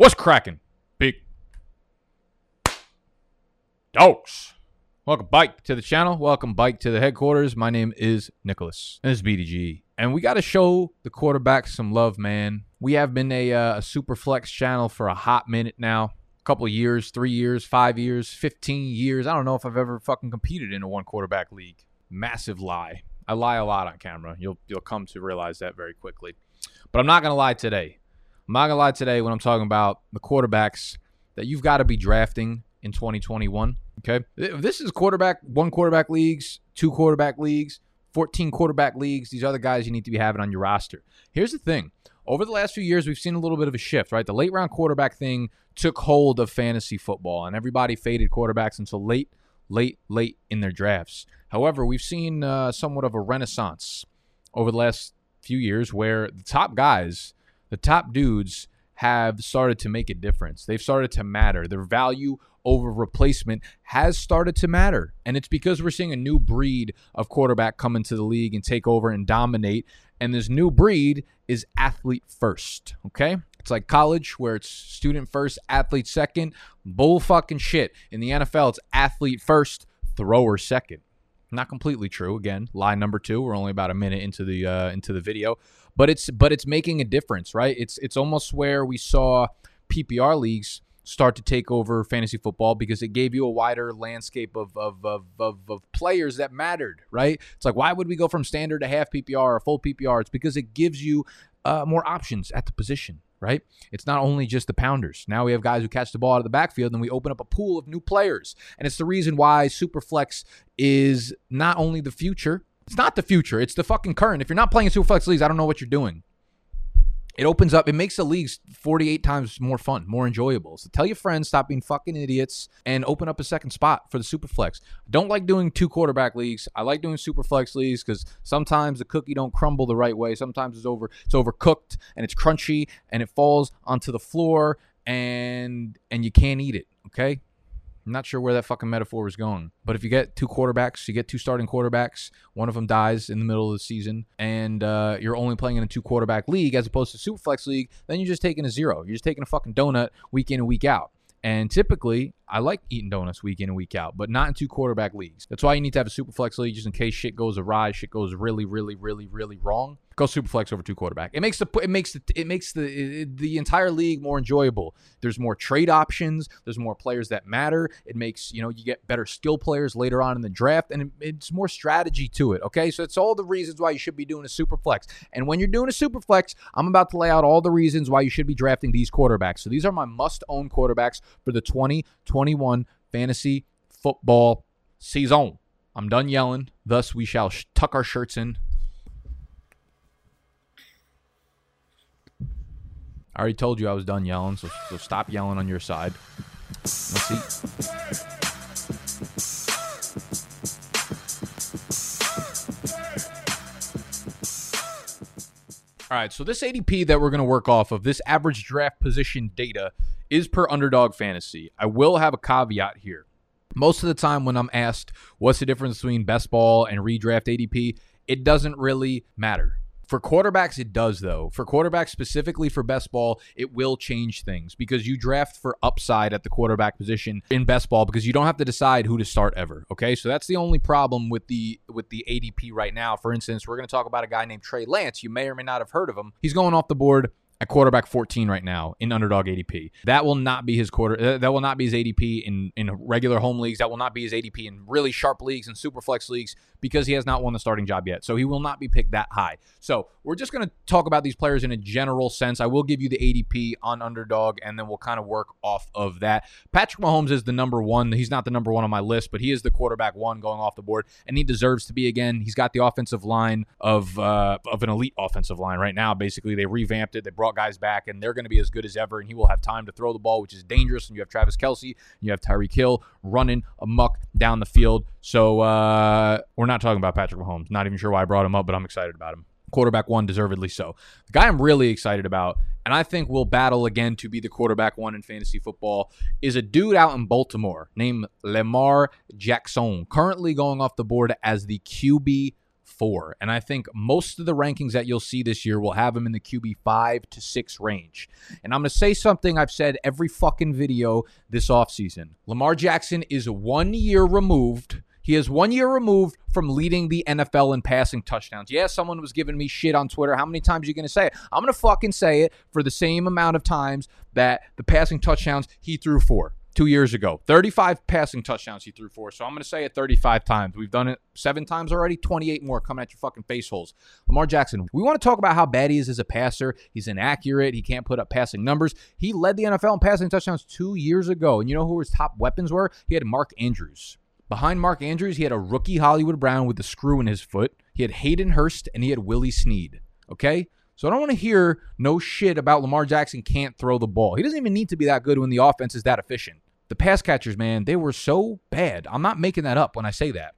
What's cracking? Big dogs. Welcome, Bike, to the channel. Welcome, Bike, to the headquarters. My name is Nicholas, and is BDG. And we got to show the quarterback some love, man. We have been a, uh, a super flex channel for a hot minute now. A couple years, three years, five years, 15 years. I don't know if I've ever fucking competed in a one quarterback league. Massive lie. I lie a lot on camera. You'll you'll come to realize that very quickly. But I'm not gonna lie today. I'm not gonna lie today when I'm talking about the quarterbacks that you've got to be drafting in 2021. Okay, this is quarterback, one quarterback leagues, two quarterback leagues, 14 quarterback leagues. These are the guys you need to be having on your roster. Here's the thing: over the last few years, we've seen a little bit of a shift. Right, the late round quarterback thing took hold of fantasy football, and everybody faded quarterbacks until late, late, late in their drafts. However, we've seen uh, somewhat of a renaissance over the last few years where the top guys, the top dudes, have started to make a difference. They've started to matter. Their value over replacement has started to matter. And it's because we're seeing a new breed of quarterback come into the league and take over and dominate. And this new breed is athlete first. Okay. It's like college where it's student first, athlete second. Bull fucking shit. In the NFL, it's athlete first, thrower second. Not completely true. Again, lie number two. We're only about a minute into the uh, into the video, but it's but it's making a difference, right? It's it's almost where we saw PPR leagues start to take over fantasy football because it gave you a wider landscape of of, of, of, of players that mattered, right? It's like why would we go from standard to half PPR or full PPR? It's because it gives you uh, more options at the position, right? It's not only just the pounders. Now we have guys who catch the ball out of the backfield and we open up a pool of new players. And it's the reason why Superflex is not only the future, it's not the future, it's the fucking current. If you're not playing in Superflex leagues, I don't know what you're doing. It opens up, it makes the leagues 48 times more fun, more enjoyable. So tell your friends, stop being fucking idiots, and open up a second spot for the Superflex. Don't like doing two quarterback leagues. I like doing Superflex leagues because sometimes the cookie don't crumble the right way. Sometimes it's over, it's overcooked and it's crunchy and it falls onto the floor and and you can't eat it. Okay, I'm not sure where that fucking metaphor was going. But if you get two quarterbacks, you get two starting quarterbacks, one of them dies in the middle of the season, and uh, you're only playing in a two quarterback league as opposed to Superflex league, then you're just taking a zero. You're just taking a fucking donut week in and week out. And typically, I like eating donuts week in and week out, but not in two quarterback leagues. That's why you need to have a super flex league just in case shit goes awry, shit goes really, really, really, really wrong. Go super flex over two quarterback. It makes the it makes the it makes the the entire league more enjoyable. There's more trade options. There's more players that matter. It makes you know you get better skill players later on in the draft, and it, it's more strategy to it. Okay, so it's all the reasons why you should be doing a super flex. And when you're doing a super flex, I'm about to lay out all the reasons why you should be drafting these quarterbacks. So these are my must own quarterbacks for the 2021 fantasy football season. I'm done yelling. Thus, we shall sh- tuck our shirts in. I already told you I was done yelling, so, so stop yelling on your side. Let's eat. All right, so this ADP that we're going to work off of, this average draft position data, is per underdog fantasy. I will have a caveat here. Most of the time, when I'm asked what's the difference between best ball and redraft ADP, it doesn't really matter. For quarterbacks, it does, though. For quarterbacks, specifically for best ball, it will change things because you draft for upside at the quarterback position in best ball because you don't have to decide who to start ever. Okay, so that's the only problem with the with the ADP right now. For instance, we're going to talk about a guy named Trey Lance. You may or may not have heard of him. He's going off the board at quarterback 14 right now in underdog ADP. That will not be his quarter. That will not be his ADP in in regular home leagues. That will not be his ADP in really sharp leagues and super flex leagues because he has not won the starting job yet. So he will not be picked that high. So we're just going to talk about these players in a general sense. I will give you the ADP on underdog, and then we'll kind of work off of that. Patrick Mahomes is the number one. He's not the number one on my list, but he is the quarterback one going off the board, and he deserves to be again. He's got the offensive line of uh, of an elite offensive line right now. Basically, they revamped it. They brought guys back, and they're going to be as good as ever. And he will have time to throw the ball, which is dangerous. And you have Travis Kelce, you have Tyreek Hill running amok down the field. So uh, we're not talking about Patrick Mahomes. Not even sure why I brought him up, but I'm excited about him. Quarterback one, deservedly so. The guy I'm really excited about, and I think will battle again to be the quarterback one in fantasy football, is a dude out in Baltimore named Lamar Jackson, currently going off the board as the QB four. And I think most of the rankings that you'll see this year will have him in the QB five to six range. And I'm going to say something I've said every fucking video this offseason. Lamar Jackson is one year removed. He is one year removed from leading the NFL in passing touchdowns. Yeah, someone was giving me shit on Twitter. How many times are you going to say it? I'm going to fucking say it for the same amount of times that the passing touchdowns he threw for two years ago. 35 passing touchdowns he threw for. So I'm going to say it 35 times. We've done it seven times already, 28 more coming at your fucking face holes. Lamar Jackson, we want to talk about how bad he is as a passer. He's inaccurate. He can't put up passing numbers. He led the NFL in passing touchdowns two years ago. And you know who his top weapons were? He had Mark Andrews. Behind Mark Andrews, he had a rookie Hollywood Brown with a screw in his foot. He had Hayden Hurst and he had Willie Snead. Okay? So I don't want to hear no shit about Lamar Jackson can't throw the ball. He doesn't even need to be that good when the offense is that efficient. The pass catchers, man, they were so bad. I'm not making that up when I say that.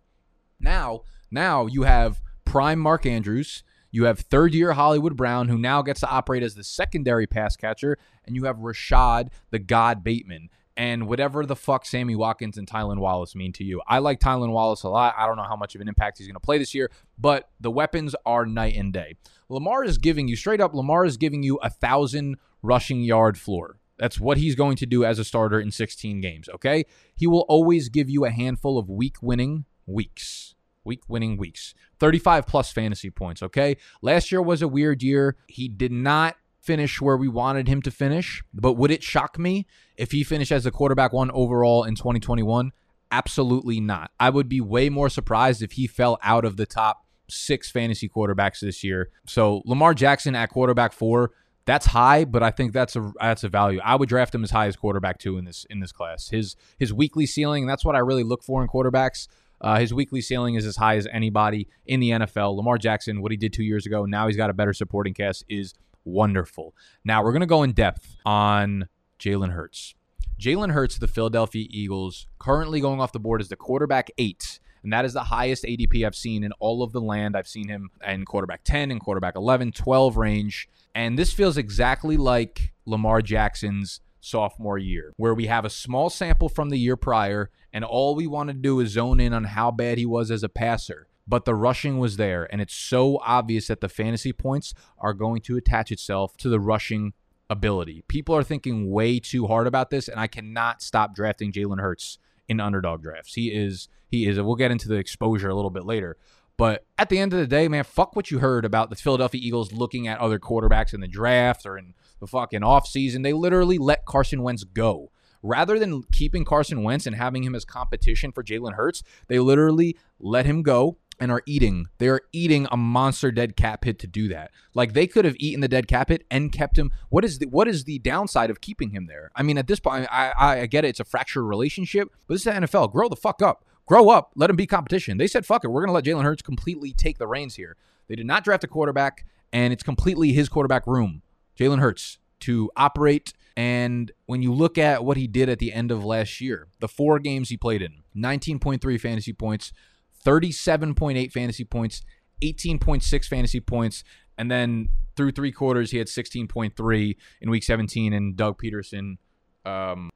Now, now you have prime Mark Andrews, you have third year Hollywood Brown, who now gets to operate as the secondary pass catcher, and you have Rashod the God Bateman. And whatever the fuck Sammy Watkins and Tylan Wallace mean to you. I like Tylan Wallace a lot. I don't know how much of an impact he's going to play this year, but the weapons are night and day. Lamar is giving you straight up. Lamar is giving you a thousand rushing yard floor. That's what he's going to do as a starter in 16 games. Okay, he will always give you a handful of week winning weeks. Week winning weeks. 35 plus fantasy points. Okay, last year was a weird year. He did not finish where we wanted him to finish, but would it shock me if he finished as a quarterback one overall in 2021? Absolutely not. I would be way more surprised if he fell out of the top six fantasy quarterbacks this year. So Lamar Jackson at quarterback four, that's high, but I think that's a that's a value. I would draft him as high as quarterback two in this in this class. His his weekly ceiling, that's what I really look for in quarterbacks. Uh, his weekly ceiling is as high as anybody in the NFL. Lamar Jackson, what he did two years ago, now he's got a better supporting cast, is wonderful. Now we're gonna go in depth on Jalen Hurts. Jalen Hurts, the Philadelphia Eagles, currently going off the board as the quarterback eight and that is the highest ADP I've seen in all of the land. I've seen him in quarterback 10 and quarterback 11, 12 range. And this feels exactly like Lamar Jackson's sophomore year, where we have a small sample from the year prior, and all we want to do is zone in on how bad he was as a passer. But the rushing was there, and it's so obvious that the fantasy points are going to attach itself to the rushing ability. People are thinking way too hard about this, and I cannot stop drafting Jalen Hurts in underdog drafts. He is he is. We'll get into the exposure a little bit later. But at the end of the day, man, fuck what you heard about the Philadelphia Eagles looking at other quarterbacks in the draft or in the fucking offseason. They literally let Carson Wentz go. Rather than keeping Carson Wentz and having him as competition for Jalen Hurts, they literally let him go and are eating. They are eating a monster dead cap hit to do that. Like they could have eaten the dead cap hit and kept him. What is the what is the downside of keeping him there? I mean, at this point, I I, I get it. It's a fractured relationship, but this is the NFL. Grow the fuck up. Grow up. Let him be competition. They said, fuck it. We're gonna let Jalen Hurts completely take the reins here. They did not draft a quarterback, and it's completely his quarterback room. Jalen Hurts to operate. And when you look at what he did at the end of last year, the four games he played in, 19.3 fantasy points, 37.8 fantasy points, 18.6 fantasy points, and then through three quarters he had 16.3 in week 17 and Doug Pederson um,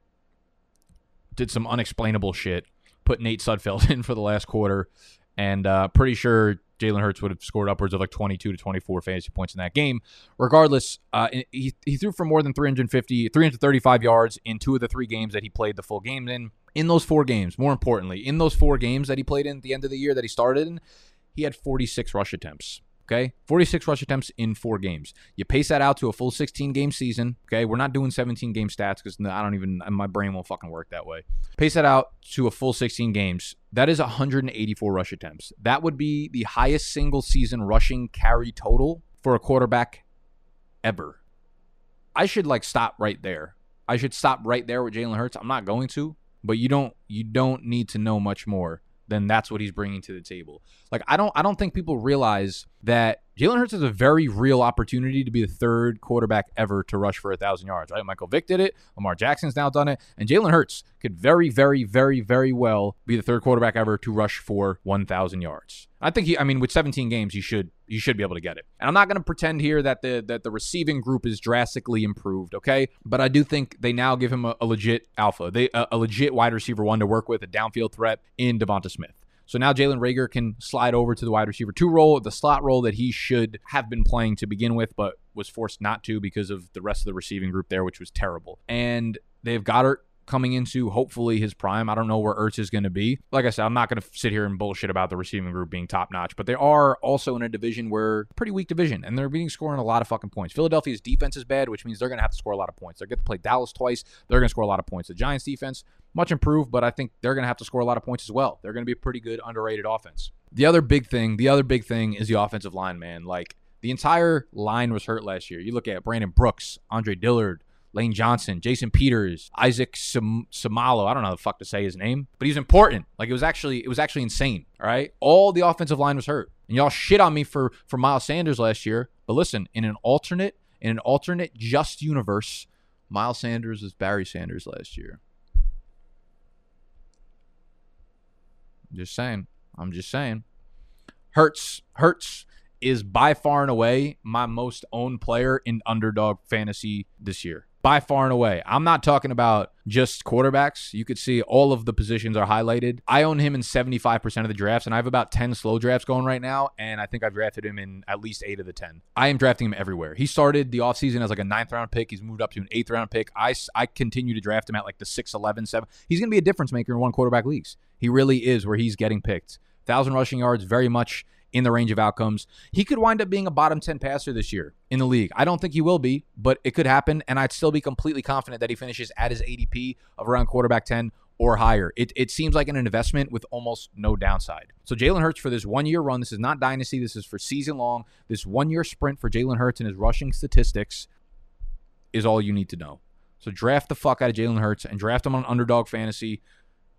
did some unexplainable shit, put Nate Sudfeld in for the last quarter, and uh, pretty sure Jalen Hurts would have scored upwards of like 22 to 24 fantasy points in that game. Regardless, uh, he, he threw for more than 350, 335 yards in two of the three games that he played the full game in in those four games, more importantly, in those four games that he played in at the end of the year that he started in, he had 46 rush attempts. Okay. 46 rush attempts in four games. You pace that out to a full 16 game season. Okay. We're not doing 17 game stats because I don't even, my brain won't fucking work that way. Pace that out to a full 16 games. That is 184 rush attempts. That would be the highest single season rushing carry total for a quarterback ever. I should like stop right there. I should stop right there with Jalen Hurts. I'm not going to but you don't you don't need to know much more than that's what he's bringing to the table. Like I don't I don't think people realize that Jalen Hurts has a very real opportunity to be the third quarterback ever to rush for a thousand yards. Right? Michael Vick did it. Lamar Jackson's now done it, and Jalen Hurts could very, very, very, very well be the third quarterback ever to rush for one thousand yards. I think he. I mean, with 17 games, he should he should be able to get it. And I'm not going to pretend here that the that the receiving group is drastically improved. Okay, but I do think they now give him a, a legit alpha, they a, a legit wide receiver one to work with, a downfield threat in Devonta Smith. So now Jalen Reagor can slide over to the wide receiver two role, the slot role that he should have been playing to begin with, but was forced not to because of the rest of the receiving group there, which was terrible. And they have Goedert coming into hopefully his prime. I don't know where Ertz is going to be. Like I said, I'm not going to sit here and bullshit about the receiving group being top notch, but they are also in a division where pretty weak division, and they're being scoring a lot of fucking points. Philadelphia's defense is bad, which means they're going to have to score a lot of points. They're going to play Dallas twice. They're going to score a lot of points. The Giants defense much improved, but I think they're going to have to score a lot of points as well. They're going to be a pretty good underrated offense. The other big thing, the other big thing is the offensive line, man. Like the entire line was hurt last year. You look at Brandon Brooks, Andre Dillard, Lane Johnson, Jason Peters, Isaac Sam- Seumalo. I don't know how the fuck to say his name, but he's important. Like it was actually it was actually insane. All right, all the offensive line was hurt, and y'all shit on me for for Miles Sanders last year. But listen, in an alternate in an alternate just universe, Miles Sanders was Barry Sanders last year. Just saying. I'm just saying. Hurts Hurts is by far and away my most owned player in underdog fantasy this year by far and away. I'm not talking about just quarterbacks. You could see all of the positions are highlighted. I own him in 75% of the drafts, and I have about 10 slow drafts going right now, and I think I've drafted him in at least eight of the 10. I am drafting him everywhere. He started the offseason as like a ninth round pick. He's moved up to an eighth round pick. I, I continue to draft him at like the 6, 11, 7. He's going to be a difference maker in one quarterback leagues. He really is where he's getting picked. 1,000 rushing yards, very much in the range of outcomes. He could wind up being a bottom 10 passer this year in the league. I don't think he will be, but it could happen. And I'd still be completely confident that he finishes at his ADP of around quarterback 10 or higher. It, it seems like an investment with almost no downside. So Jalen Hurts for this one year run, this is not dynasty, this is for season long. This one year sprint for Jalen Hurts and his rushing statistics is all you need to know. So draft the fuck out of Jalen Hurts and draft him on underdog fantasy.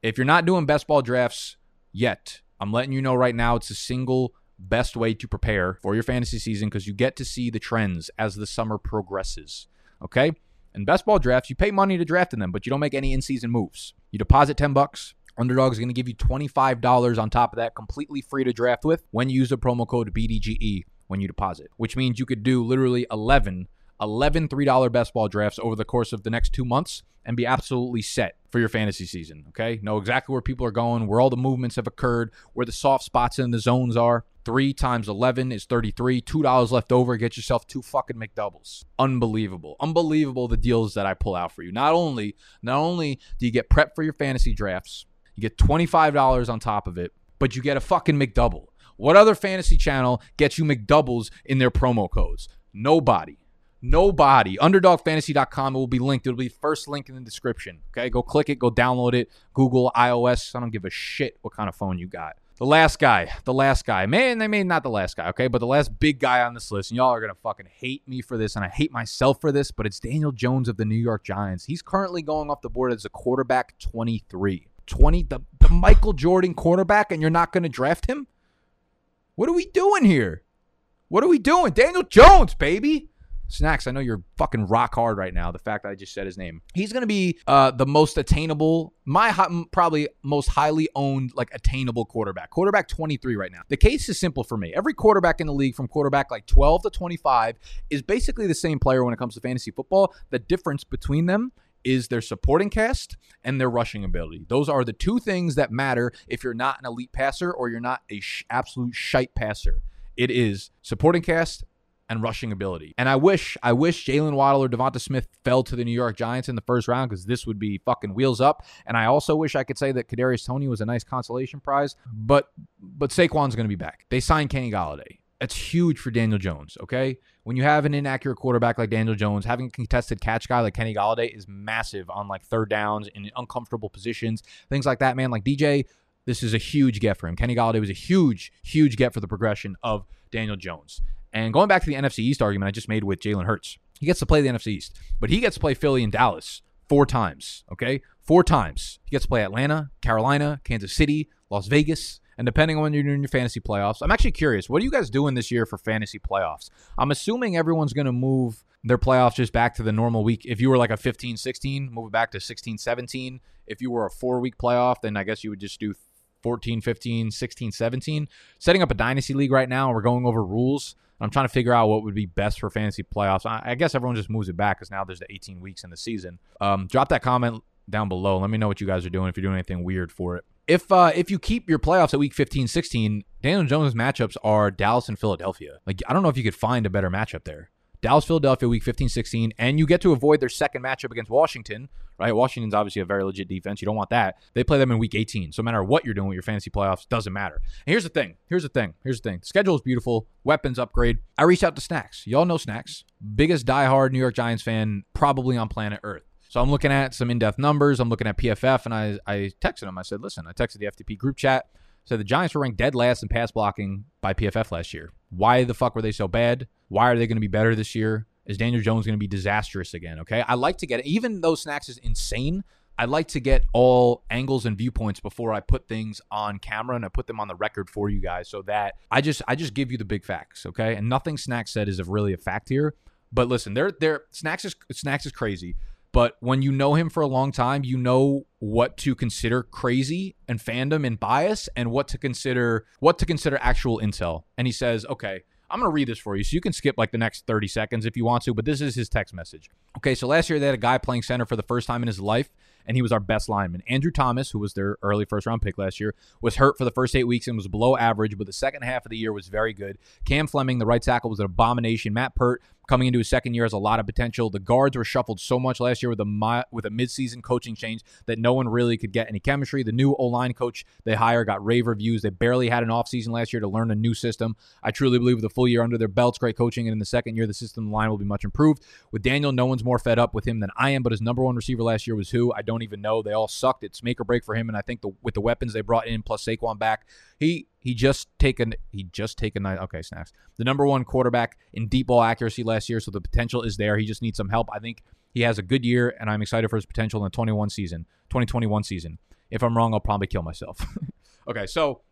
If you're not doing best ball drafts yet, I'm letting you know right now it's a single best way to prepare for your fantasy season because you get to see the trends as the summer progresses. Okay? In best ball drafts, you pay money to draft in them, but you don't make any in-season moves. You deposit 10 bucks. Underdog is going to give you $25 on top of that, completely free to draft with when you use the promo code BDGE when you deposit, which means you could do literally 11 11 $3 best ball drafts over the course of the next two months and be absolutely set for your fantasy season. Okay. Know exactly where people are going, where all the movements have occurred, where the soft spots in the zones are. Three times 11 is 33. $2 left over. Get yourself two fucking McDoubles. Unbelievable. Unbelievable the deals that I pull out for you. Not only, not only do you get prep for your fantasy drafts, you get $25 on top of it, but you get a fucking McDouble. What other fantasy channel gets you McDoubles in their promo codes? Nobody. Nobody. UnderdogFantasy.com. Will be linked. It'll be first link in the description. Okay, go click it. Go download it. Google, iOS. I don't give a shit what kind of phone you got. The last guy, the last guy, man, they may not the last guy, okay, but the last big guy on this list, and y'all are gonna fucking hate me for this, and I hate myself for this, but it's Daniel Jones of the New York Giants. He's currently going off the board as a quarterback 23. 20, the, the Michael Jordan quarterback, and you're not gonna draft him? What are we doing here? What are we doing? Daniel Jones, baby. Snacks, I know you're fucking rock hard right now. The fact I just said his name. He's to be uh, the most attainable, my probably most highly owned, like attainable quarterback. Quarterback 23 right now. The case is simple for me. Every quarterback in the league from quarterback like 12 to 25 is basically the same player when it comes to fantasy football. The difference between them is their supporting cast and their rushing ability. Those are the two things that matter if you're not an elite passer or you're not a sh- absolute shite passer. It is supporting cast and rushing ability. And I wish, I wish Jaylen Waddle or Devonta Smith fell to the New York Giants in the first round because this would be fucking wheels up. And I also wish I could say that Kadarius Toney was a nice consolation prize, but but Saquon's going to be back. They signed Kenny Golladay. That's huge for Daniel Jones, okay? When you have an inaccurate quarterback like Daniel Jones, having a contested catch guy like Kenny Golladay is massive on like third downs in uncomfortable positions, things like that, man. Like DJ, this is a huge get for him. Kenny Golladay was a huge, huge get for the progression of Daniel Jones. And going back to the NFC East argument I just made with Jalen Hurts, he gets to play the NFC East, but he gets to play Philly and Dallas four times. Okay, four times. He gets to play Atlanta, Carolina, Kansas City, Las Vegas. And depending on when you're doing your fantasy playoffs, I'm actually curious. What are you guys doing this year for fantasy playoffs? I'm assuming everyone's going to move their playoffs just back to the normal week. If you were like a 15 16, move it back to 16 17. If you were a four week playoff, then I guess you would just do 14, 15, 16, 17. Setting up a dynasty league right now, we're going over rules. I'm trying to figure out what would be best for fantasy playoffs. I, I guess everyone just moves it back because now there's the 18 weeks in the season. Um, drop that comment down below. Let me know what you guys are doing if you're doing anything weird for it. if uh, if you keep your playoffs at week 15, 16, Daniel Jones' matchups are Dallas and Philadelphia. Like I don't know if you could find a better matchup there. Dallas, Philadelphia, week 15, 16, and you get to avoid their second matchup against Washington, right? Washington's obviously a very legit defense. You don't want that. They play them in week 18. So no matter what you're doing with your fantasy playoffs, doesn't matter. And here's the thing. Here's the thing. Here's the thing. Schedule is beautiful. Weapons upgrade. I reached out to Snacks. Y'all know Snacks. Biggest diehard New York Giants fan probably on planet Earth. So I'm looking at some in-depth numbers. I'm looking at PFF, and I I texted him. I said, listen, I texted the FTP group chat. Said the Giants were ranked dead last in pass blocking by PFF last year. Why the fuck were they so bad? Why are they going to be better this year? Is Daniel Jones going to be disastrous again? Okay. I like to get, even though Snacks is insane, I like to get all angles and viewpoints before I put things on camera and I put them on the record for you guys so that I just I just give you the big facts, okay? And nothing Snacks said is of really a fact here. But listen, they're they're Snacks is Snacks is crazy. But when you know him for a long time, you know what to consider crazy and fandom and bias and what to consider what to consider actual intel. And he says, okay, I'm going to read this for you. So you can skip like the next 30 seconds if you want to, but this is his text message. Okay, so last year they had a guy playing center for the first time in his life, and he was our best lineman. Andrew Thomas, who was their early first round pick last year, was hurt for the first eight weeks and was below average, but the second half of the year was very good. Cam Fleming, the right tackle, was an abomination. Matt Peart, coming into his second year has a lot of potential. The guards were shuffled so much last year with a with a midseason coaching change that no one really could get any chemistry. The new O line coach they hire got rave reviews. They barely had an offseason last year to learn a new system. I truly believe with a full year under their belts, great coaching, and in the second year, the system line will be much improved. With Daniel, no one's more fed up with him than I am, but his number one receiver last year was who? I don't even know. They all sucked. It's make or break for him, and I think the, with the weapons they brought in plus Saquon back, he he just taken he just taken okay snacks the number one quarterback in deep ball accuracy last year, so the potential is there. He just needs some help. I think he has a good year, and I'm excited for his potential in the 21 season, 2021 season. If I'm wrong, I'll probably kill myself. okay, so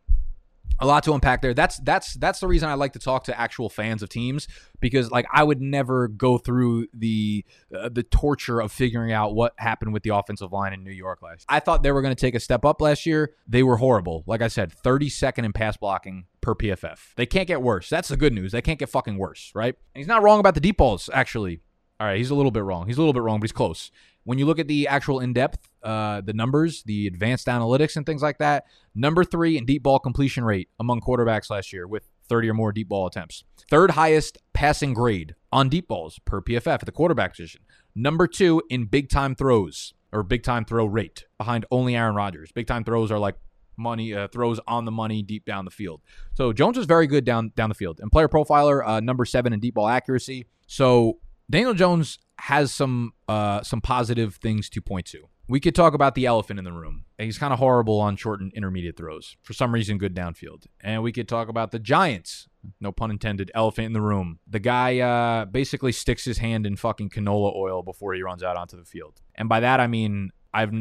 a lot to unpack there. That's that's that's the reason I like to talk to actual fans of teams because like I would never go through the uh, the torture of figuring out what happened with the offensive line in New York last. I thought they were going to take a step up last year. They were horrible. Like I said, 32nd in pass blocking per PFF. They can't get worse. That's the good news. They can't get fucking worse, right? And he's not wrong about the deep balls actually. All right, he's a little bit wrong. He's a little bit wrong, but he's close. When you look at the actual in depth, uh, the numbers, the advanced analytics, and things like that, number three in deep ball completion rate among quarterbacks last year with 30 or more deep ball attempts. Third highest passing grade on deep balls per PFF at the quarterback position. Number two in big time throws or big time throw rate behind only Aaron Rodgers. Big time throws are like money uh, throws on the money deep down the field. So Jones was very good down down the field. And player profiler uh, number seven in deep ball accuracy. So Daniel Jones has some uh, some positive things to point to. We could talk about the elephant in the room. He's kind of horrible on short and intermediate throws. For some reason, good downfield. And we could talk about the Giants. No pun intended. Elephant in the room. The guy uh, basically sticks his hand in fucking canola oil before he runs out onto the field. And by that I mean I've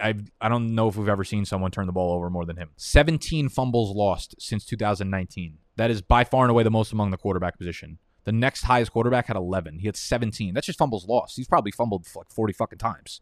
I've I don't know if we've ever seen someone turn the ball over more than him. 17 fumbles lost since 2019. That is by far and away the most among the quarterback position. The next highest quarterback had 11. He had 17. That's just fumbles lost. He's probably fumbled like 40 fucking times.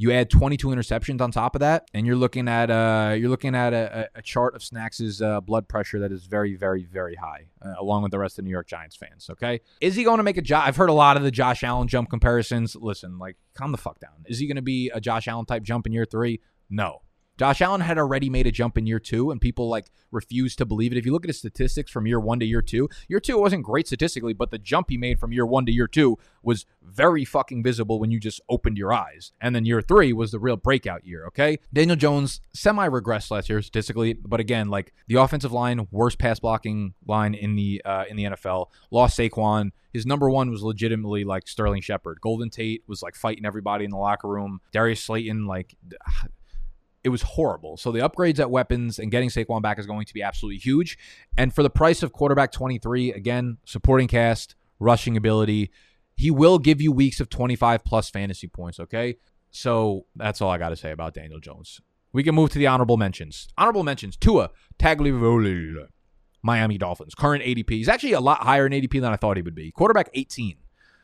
You add 22 interceptions on top of that, and you're looking at uh, you're looking at a, a chart of Snacks's uh, blood pressure that is very, very, very high, uh, along with the rest of New York Giants fans. Okay, is he going to make a Josh? I've heard a lot of the Josh Allen jump comparisons. Listen, like, calm the fuck down. Is he going to be a Josh Allen type jump in year three? No. Josh Allen had already made a jump in year two, and people like refused to believe it. If you look at his statistics from year one to year two, year two wasn't great statistically, but the jump he made from year one to year two was very fucking visible when you just opened your eyes. And then year three was the real breakout year. Okay, Daniel Jones semi regressed last year statistically, but again, like the offensive line, worst pass blocking line in the uh, in the NFL, lost Saquon. His number one was legitimately like Sterling Shepard. Golden Tate was like fighting everybody in the locker room. Darius Slayton, like it was horrible. So the upgrades at weapons and getting Saquon back is going to be absolutely huge. And for the price of quarterback 23, again, supporting cast, rushing ability, he will give you weeks of 25 plus fantasy points, okay? So that's all I got to say about Daniel Jones. We can move to the honorable mentions. Honorable mentions, Tua Tagovailoa, Miami Dolphins, current ADP. He's actually a lot higher in ADP than I thought he would be. Quarterback 18.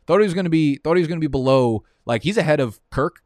Thought he was going to be thought he was going to be below like he's ahead of Kirk,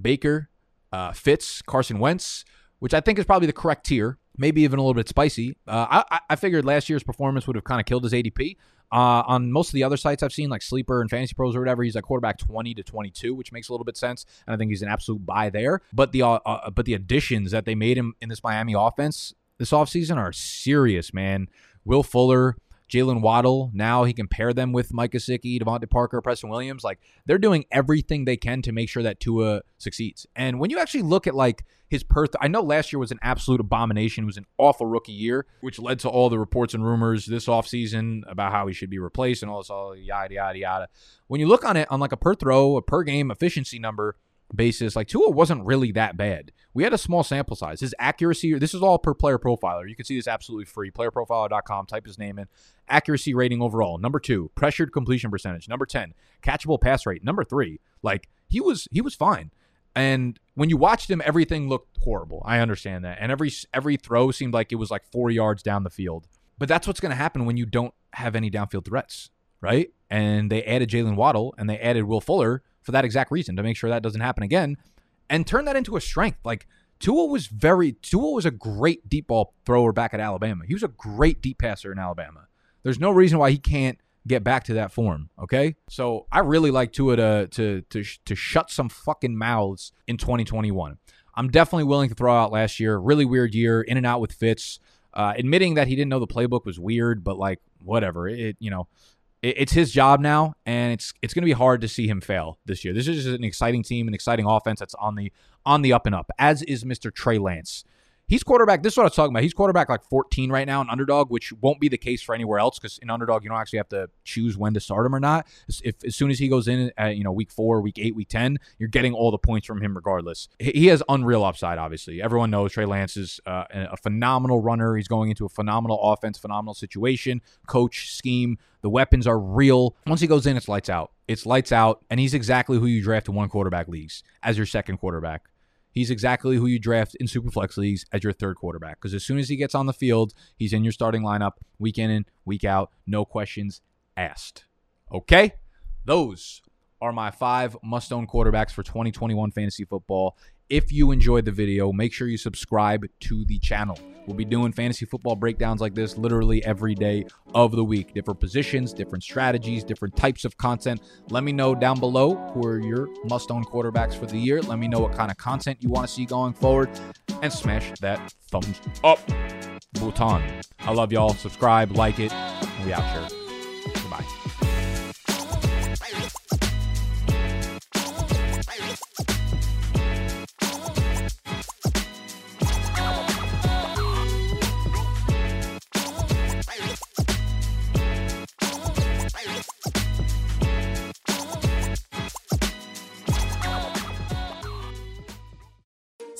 Baker, uh, Fitz, Carson Wentz, which I think is probably the correct tier. Maybe even a little bit spicy. Uh, I, I figured last year's performance would have kind of killed his ADP. Uh, on most of the other sites I've seen, like Sleeper and Fantasy Pros or whatever, he's like quarterback 20 to 22, which makes a little bit sense. And I think he's an absolute buy there. But the uh, uh, but the additions that they made him in this Miami offense this offseason are serious, man. Will Fuller, Jaylen Waddle. Now he can pair them with Mike Gesicki, DeVante Parker, Preston Williams. Like they're doing everything they can to make sure that Tua succeeds. And when you actually look at like his per, I know last year was an absolute abomination. It was an awful rookie year, which led to all the reports and rumors this offseason about how he should be replaced and all this, all yada yada yada. When you look on it on like a per throw, a per game efficiency number, basis, like Tua wasn't really that bad. We had a small sample size. His accuracy, this is all per player profiler. You can see this absolutely free. Playerprofiler.com, type his name in. Accuracy rating overall. Number two, pressured completion percentage. Number 10, catchable pass rate. Number three, like he was he was fine. And when you watched him, everything looked horrible. I understand that. And every every throw seemed like it was like four yards down the field. But that's what's gonna happen when you don't have any downfield threats, right? And they added Jaylen Waddle and they added Will Fuller for that exact reason to make sure that doesn't happen again and turn that into a strength. Like Tua was very Tua was a great deep ball thrower back at Alabama. He was a great deep passer in Alabama. There's no reason why he can't get back to that form. Okay, so I really like Tua to to to to shut some fucking mouths in 2021. I'm definitely willing to throw out last year. Really weird year, in and out with Fitz. Uh, admitting that he didn't know the playbook was weird, but like whatever. It you know it's his job now, and it's it's going to be hard to see him fail this year. This is an exciting team, an exciting offense that's on the on the up and up. As is Mr. Trey Lance. He's quarterback. This is what I was talking about. He's quarterback like 14 right now in underdog, which won't be the case for anywhere else because in underdog you don't actually have to choose when to start him or not. If as soon as he goes in at you know week four, week eight, week 10, you're getting all the points from him regardless. He has unreal upside. Obviously, everyone knows Trey Lance is uh, a phenomenal runner. He's going into a phenomenal offense, phenomenal situation, coach scheme. The weapons are real. Once he goes in, it's lights out. It's lights out, and he's exactly who you draft in one quarterback leagues as your second quarterback he's exactly who you draft in superflex leagues as your third quarterback. Because as soon as he gets on the field, he's in your starting lineup week in and week out, no questions asked. Okay, those are my five must-own quarterbacks for 2021 fantasy football. If you enjoyed the video, make sure you subscribe to the channel. We'll be doing fantasy football breakdowns like this literally every day of the week. Different positions, different strategies, different types of content. Let me know down below who are your must own quarterbacks for the year. Let me know what kind of content you want to see going forward. And smash that thumbs up button. I love y'all. Subscribe, like it. We out here.